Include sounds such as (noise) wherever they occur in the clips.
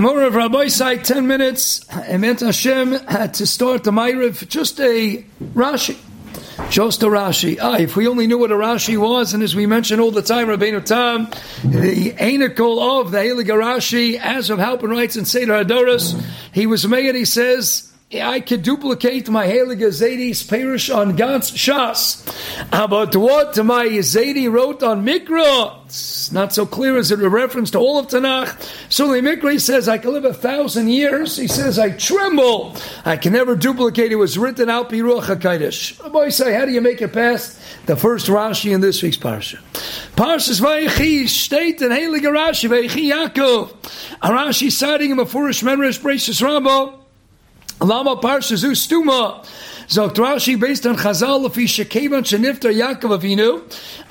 More of Rabbi side, 10 minutes. Emet Hashem had to start the Ma'ariv, just a Rashi. Just a Rashi. Ah, if we only knew what a Rashi was, and as we mention all the time, Rabbeinu Tam, the anacle of the Heilige Rashi, as of Heilprin writes in Seder Hadoros, he was made, he says, I could duplicate my Heilige Zaydis parish on God's Shas. But what my Zaydi wrote on Mikra, it's not so clear as it a reference to all of Tanakh. So the Mikra says, I can live a thousand years. He says, I tremble. I can never duplicate. It was written out Piruach HaKadosh. Oh, boy say, how do you make it past the first Rashi in this week's Parsha? Parshas Vayechi, state in Heilige Rashi, Vayechi Yaakov. Rashi citing him a Furish Menresh Bereishis Rabbah. Lama Parsha Zu Stuma. Zogt Rashi based on Chazal Lefi Shekevan Shenifta Yaakov Avinu.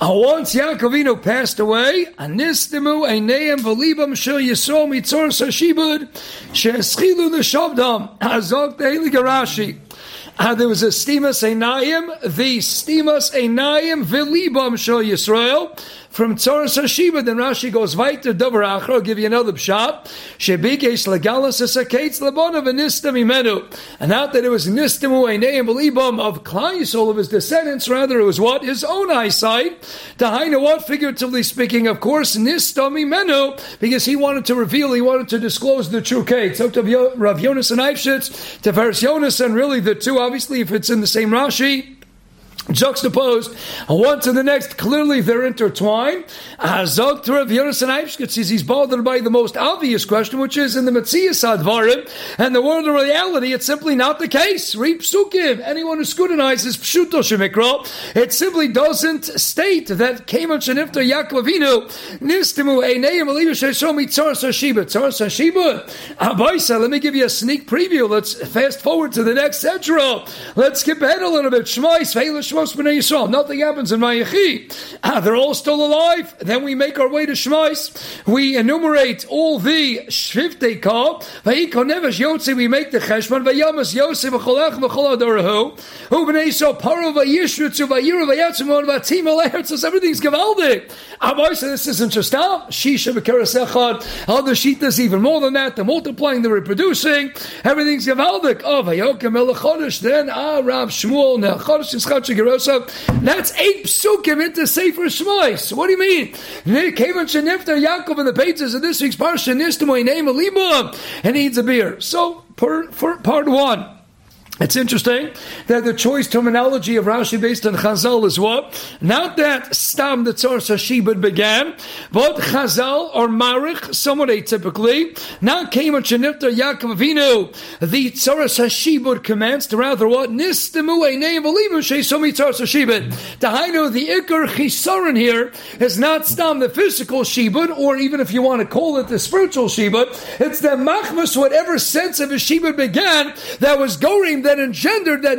Uh, once Yaakov Avinu passed away, Anistimu Eineim Velibam Shel Yisrael Mitzor Sashibud Sheeschilu Neshavdam. (laughs) Zogt the Heilige Rashi. Uh, there was a stimas einayim, the stimas einayim velibam shel Yisrael from Tzoras Hashiba. Then Rashi goes weiter, Dover Achra, I'll give you another shot. Shebikesh legalas esakates lebonav anistam imenu. And not that it was nistamu eineim belibam of Yisrael of his descendants, rather it was what? His own eyesight. Tahaina what? Figuratively speaking, of course, nistam imenu, because he wanted to reveal, he wanted to disclose the true case. So to Rav Yonasan Eibschitz, to Veris Yonas, and really the two, obviously, if it's in the same Rashi, juxtaposed one to the next. Clearly, they're intertwined. Azog to Rav Yonasan Eibschitz he's bothered by the most obvious question, which is in the Metzias Advarim and the world of reality. It's simply not the case. Reap Sukim. Anyone who scrutinizes Pshuto Shemikra, it simply doesn't state that Keman Shenifta Yaakov Avinu Nistimu Eineim Aliyu Sheshomi Tzar Sashiba Tzar Sashiba. Abaisa. Let me give you a sneak preview. Let's fast forward to the next Sedra. Let's skip ahead a little bit. Shmais Veilish Shmos B'nai Yisrael. Nothing happens in Vayechi. Ah, they're all still alive. Then we make our way to Shmos. We enumerate all the Shviftei Ka. Vayikon Nevesh Yotze, we make the Cheshman. Vayamas Yosef V'cholech V'chol Adorahu. Hu B'nai Yisrael Paro Vayishrutzu Vayiru Vayatzimon Vatim Alehertzos. Everything's Gavaldik. Abai said this isn't just now. Shisha B'kerasechad. Other Shitas even more than that. They're multiplying, they're reproducing. Everything's Gavaldik. Oh, Vayokim Elachodesh. Then Ah, Shmuel Nechodesh is Chachik that's eight psukim into Sefer Shmois. What do you mean? Kevin Shenifter Yaakov in the pages of this week's parsha Nistamoy name Alima and needs a beer. So for, for part one. It's interesting that the choice terminology of Rashi based on Chazal is what? Not that Stam the Tzar Sashibud began, but Chazal or Marich, somewhat atypically, not came on Shenifta Yaakov Avinu, the Tzar Sashibud commenced, rather what? Nistemu Einei Velimu Sheisomi Tzar Sashibud. Dahainu, the Iker Chisaron here is not Stam the physical Shibud, or even if you want to call it the spiritual Shibud, it's the Machmas, whatever sense of a Shibud began, that was going that engendered that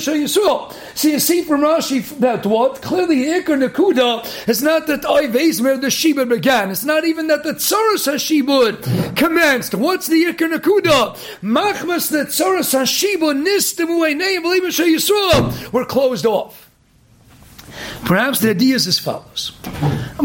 show Yisrael. So you see from Rashi that what clearly Iker Nakuda is not that Oivezmer the Shibud began. It's not even that the Tsaras Hashibud commenced. What's the Iker Nakuda? Machmas the Tsaras Hashibud show Yisrael were closed off. Perhaps the idea is as follows.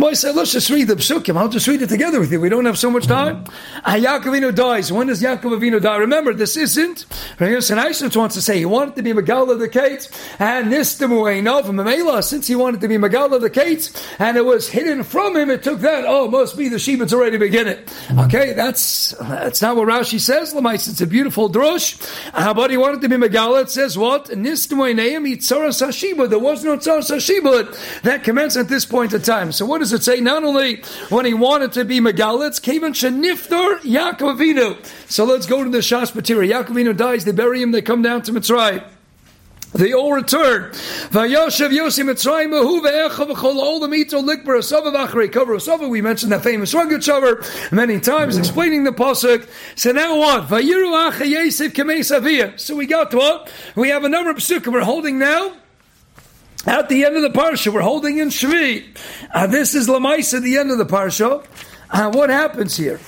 I said, let's just read the psukim. I'll just read it together with you. We don't have so much time. Mm-hmm. Yaakov dies. When does Yaakov Avinu die? Remember, this isn't. Rav wants to say he wanted to be Megala the Kates, and Nistamu Einov Mamela, since he wanted to be Megala the Kates, and it was hidden from him, it took that. Oh, must be the Shebit's already beginning. Okay, that's that's not what Rashi says. Lamais, it's a beautiful drush. Uh, but he wanted to be Megala. It says what? Nistamu Eineim Yitzara Sashiba. There was no Tzara Sashiba that commenced at this point in time. So what does it say? Not only when he wanted to be Megalitz, Kavan Shaniftar Yaakov Avinu. So let's go to the Shas Patira. Yaakov Avinu dies, they bury him, they come down to Mitzrayim. They all return. Vayoshev Yosi Mitzrayim Mahu Ve'echa V'chol All the Mito Likbar Asava Asava. We mentioned that famous Rugged many times, explaining the pasuk. So now what? Vayiru Acha Kamei Savia. So we got what? We have a number of psukim we're holding now. At the end of the parsha, we're holding in Shvi. Uh, this is Lamais at the end of the parsha. Uh, what happens here?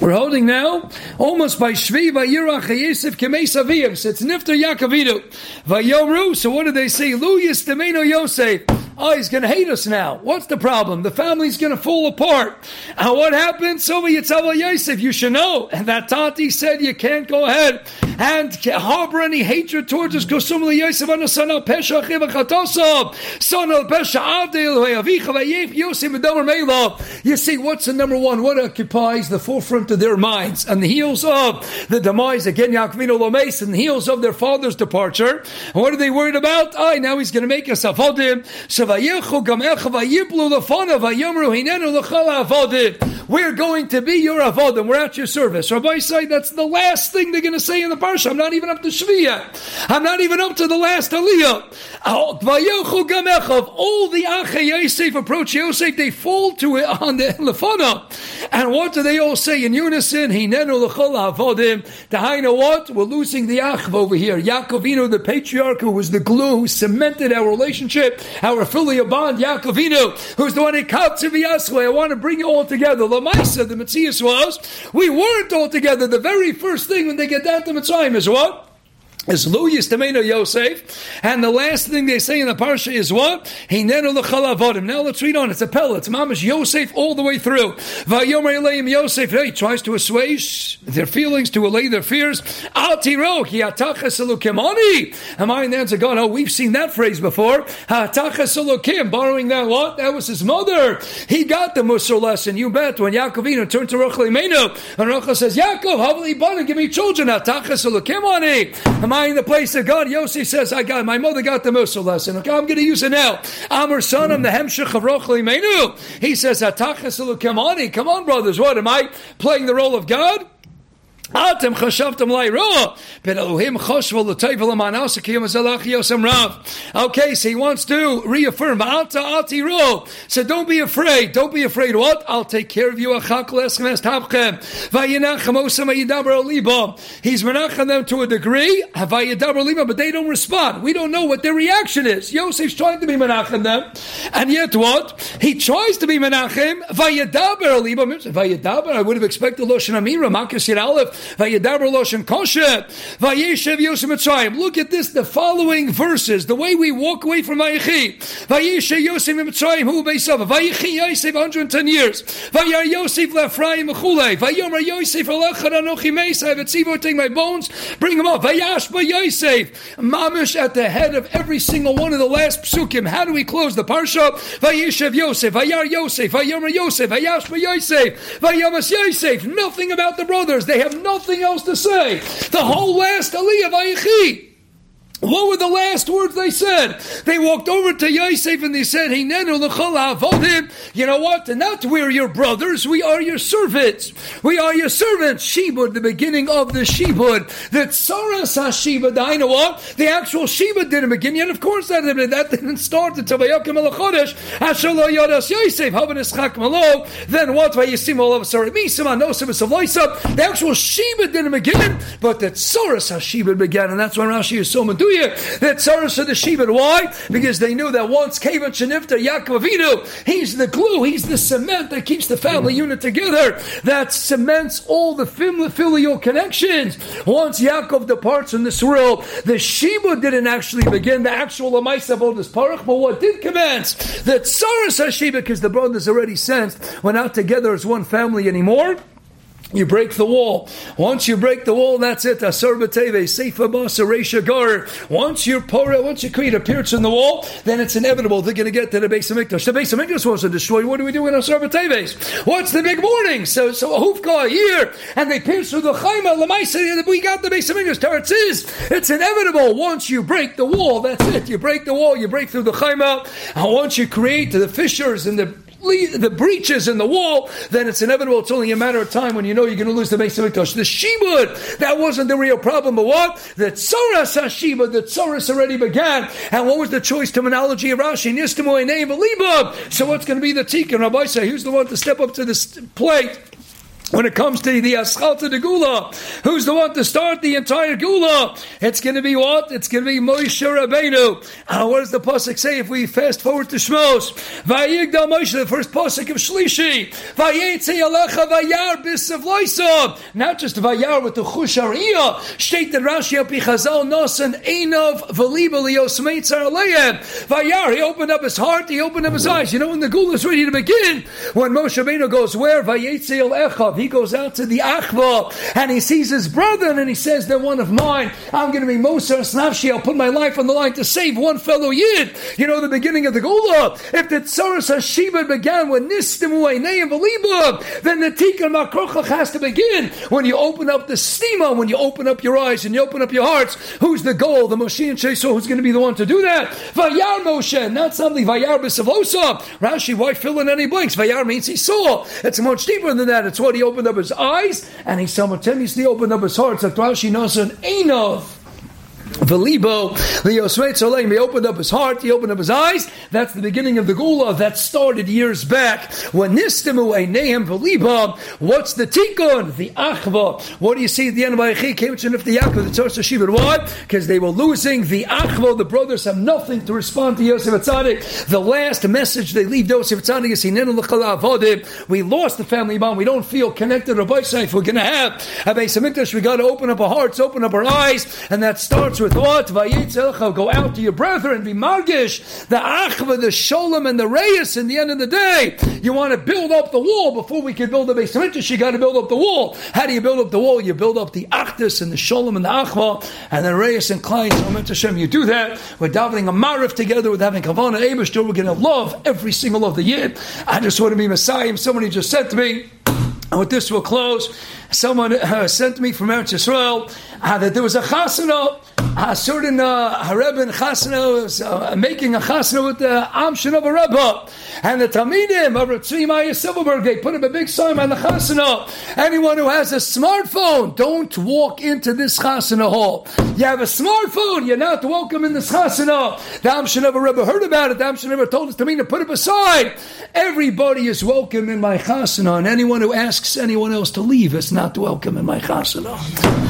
We're holding now almost by Shvi Vayirach Yosef Kemes Aviyim. So it's Nifter Yaakovinu. Vayomru. So what do they say? Lu Yistameno Yosef. Oh, he's going to hate us now. What's the problem? The family's going to fall apart. And what happened? So Yitzhak Yosef, you should know. And that Tati said you can't go ahead and harbor any hatred towards us. Son of Pesha You see, what's the number one? What occupies the forefront of their minds and the heels of the demise again Yaakvino Lomes and the heels of their father's departure. And what are they worried about? I now he's going to make us avodim. We're going to be your avodim. We're at your service. Rabbi say that's the last thing they're going to say in the parsha. I'm not even up to Shviya. I'm not even up to the last Aliyah. Oh, all the Ache Yosef approach Yosef, they fall to it on the Lefana. And what do they all say in unison? Hinenu l'chol avodim. Tahaina what? We're losing the Achv over here. Yaakovino, the patriarch who was the glue who cemented our relationship, our filial bond. Yaakovino, who's the one who cut to I want to bring you all together. The Lamaisa, the Matthias was, we weren't all together. The very first thing when they get down to Mitzrayim is what? Is Lu Yistameno Yosef, and the last thing they say in the parsha is what? Hinenu l'chalavodim. Now let's read on. It's a pellet. It's mamish Yosef all the way through. Vayomer Eleim Yosef. He tries to assuage their feelings, to allay their fears. Al tiro atachas elukimoni. Am I in the answer? God, oh, we've seen that phrase before. Atachas elukim, borrowing that what? That was his mother. He got the Musar lesson. You bet. When Yaakovino turned to Rachel Imenu, and Rachel says, Yaakov, how Havli Bana, give me children. Atachas elukimoni. Am In the place of God? Yossi says, I got, my mother got the Musa lesson. Okay, I'm to use it now. Her son, I'm the Hemshech of Rochli Menu. He says, Come on, come on, brothers. What, am I playing the role of God? But. Okay, so he wants to reaffirm. So don't be afraid. Don't be afraid. What? I'll take care of you. Es tapchem. Vayinachem osem ayidaber oliba. He's menachem them to a degree. But they don't respond. We don't know what their reaction is. Yosef's trying to be menachem them, and yet what? He tries to be menachem. I would have expected loshen amira. Makas yir aleph. Vayedaber Yosef Mitzrayim. Look at this, the following verses, the way we walk away from Vayechi. Vayeshev Yosef Mitzrayim, Hu Beisava. Vayechi Yosef, 110 years. Vayar Yosef Lefraim Mechule. Vayomer Yosef Alechad Anochi Mesa. Vetzivo, take my bones, bring them up. Vayash Yosef. Mamish at the head of every single one of the last psukim. How do we close the parsha? Vayeshev Yosef, Vayar Yosef, Vayomer Yosef, Vayash Yosef, Vayamas Yosef. Nothing about the brothers. They have nothing else to say. The whole last Aliyah Vayichi. What were the last words they said? They walked over to Yosef and they said, You know what? Not we're your brothers, we are your servants. We are your servants. Shebud, the beginning of the Shebud. The Tsaras HaShebud, I know what? The actual Sheba didn't begin yet. Of course that didn't, that didn't start until Vayakim al-Chodesh. Ashalo Yodas Yosef, Havan Eschak Malo. Then what? Vayisim all of us are Misim, Anosim, The actual Sheba didn't begin, but the Tsaras HaShebud began. And that's when Rashi is so that Tsaras of the Shebud. Why? Because they knew that once Kavan Shanifta, Yaakov Avinu, he's the glue, he's the cement that keeps the family unit together, that cements all the filial connections. Once Yaakov departs from this world, the Shebud didn't actually begin, the actual Lamaisa this Parach, but what did commence? That Tsaras HaShebud, because the brothers already sensed, we're not together as one family anymore. You break the wall. Once you break the wall, that's it. Asar b'teve, gar. Once you pour it, once you create a pierce in the wall, then it's inevitable they're going to get to the base of Mikdash. The base of Mikdash wasn't destroyed. What do we do in Asar b'teves? What's the big warning? So, so a hufka here, and they pierce through the chayma, lamaisa, we got the base of Mikdash. Teretz is, it's inevitable. Once you break the wall, that's it. You break the wall, you break through the chayma, and once you create the fissures and the the breaches in the wall, then it's inevitable. It's only a matter of time when you know you're going to lose the base of Mikdash. The Shebud, that wasn't the real problem, but what? The Tzoras HaShebud, the Tzoras already began. And what was the choice terminology of Rashi? Nistamu Enei So what's going to be the Tikkun? Rabbi say, who's the one to step up to this plate? When it comes to the Aschalta de Gula, who's the one to start the entire Gula? It's going to be what? It's going to be Moshe Rabbeinu. Uh, what does the pasuk say if we fast forward to Shmos? Vayigdal Moshe, the first pasuk of Shlishi. Vayetze Alecha Vayar Bisavloisa. Not just Vayar with the Chushariya. State that Rashi Api Chazal Nosan Einov Valiba Lios Meitzar. Vayar, he opened up his heart, he opened up his eyes. You know, when the Gula is ready to begin, when Moshe Rabbeinu goes where? Vayetze Alecha he goes out to the Achva and he sees his brother and he says, They're one of mine. I'm going to be Moser Snavshi. I'll put my life on the line to save one fellow Yid. You know, the beginning of the Gula. If the Tsaras Hashiva began with Nistimu Eineim Veliba, then the Tikkun Makrochach has to begin when you open up the stima, when you open up your eyes and you open up your hearts. Who's the goal? The Moshe and Sheso, who's going to be the one to do that? Vayar Moshe, not something Vayar B'Savosa. Rashi, why fill in any blanks? Vayar means he saw. It's much deeper than that. It's what he opened up his eyes and he simultaneously opened up his heart. So Rashi knows an Einov. Velibo, Leosveit he opened up his heart, he opened up his eyes. That's the beginning of the Gula that started years back. When Nistimu Eineim Veliba, what's the Tikkun? The Achva. What do you see at the end of Vayechi? Came to the Yaakov, the Tzor. Why? Because they were losing the Achva. The brothers have nothing to respond to Yosef Atzadik. The last message they leave Yosef Atzadik is Hinenu We lost the family bond. We don't feel connected to Baisai. If we're going to have a Beis we got to open up our hearts, open up our eyes, and that starts with Vayitzelcha, go out to your brethren, be margish, the achva, the sholem, and the reyes in the end of the day. You want to build up the wall before we can build the base of you got to build up the wall. How do you build up the wall? You build up the achdus and the sholem and the achva, and the reyes and klein. So Hashem, you do that. We're davening a marif together with having kavana Abishtur. We're going to love every single of the yid. I just want to be Messiah. Somebody just said to me, and with this we'll close. Someone uh, sent me from Eretz Yisrael uh, that there was a chasana a certain Chasna was uh, making a Chasna with the Amshinover Rebbe. And the Talmidim of Ratzvi Meir Zilberberg, they put up a big sign on the Chasna. Anyone who has a smartphone, don't walk into this Chasna hall. You have a smartphone, you're not welcome in this Chasna. The Amshinover Rebbe heard about it. The Amshin Rebbe told us me to put it aside. Everybody is welcome in my Chasna, and anyone who asks anyone else to leave is not welcome in my Chasna.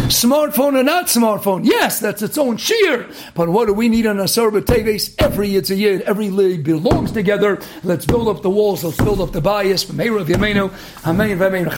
Smartphone or not smartphone, yes, that's its own shear. But what do we need on a Teves? Every it's a year, every league belongs together. Let's build up the walls, let's build up the bias. Amen.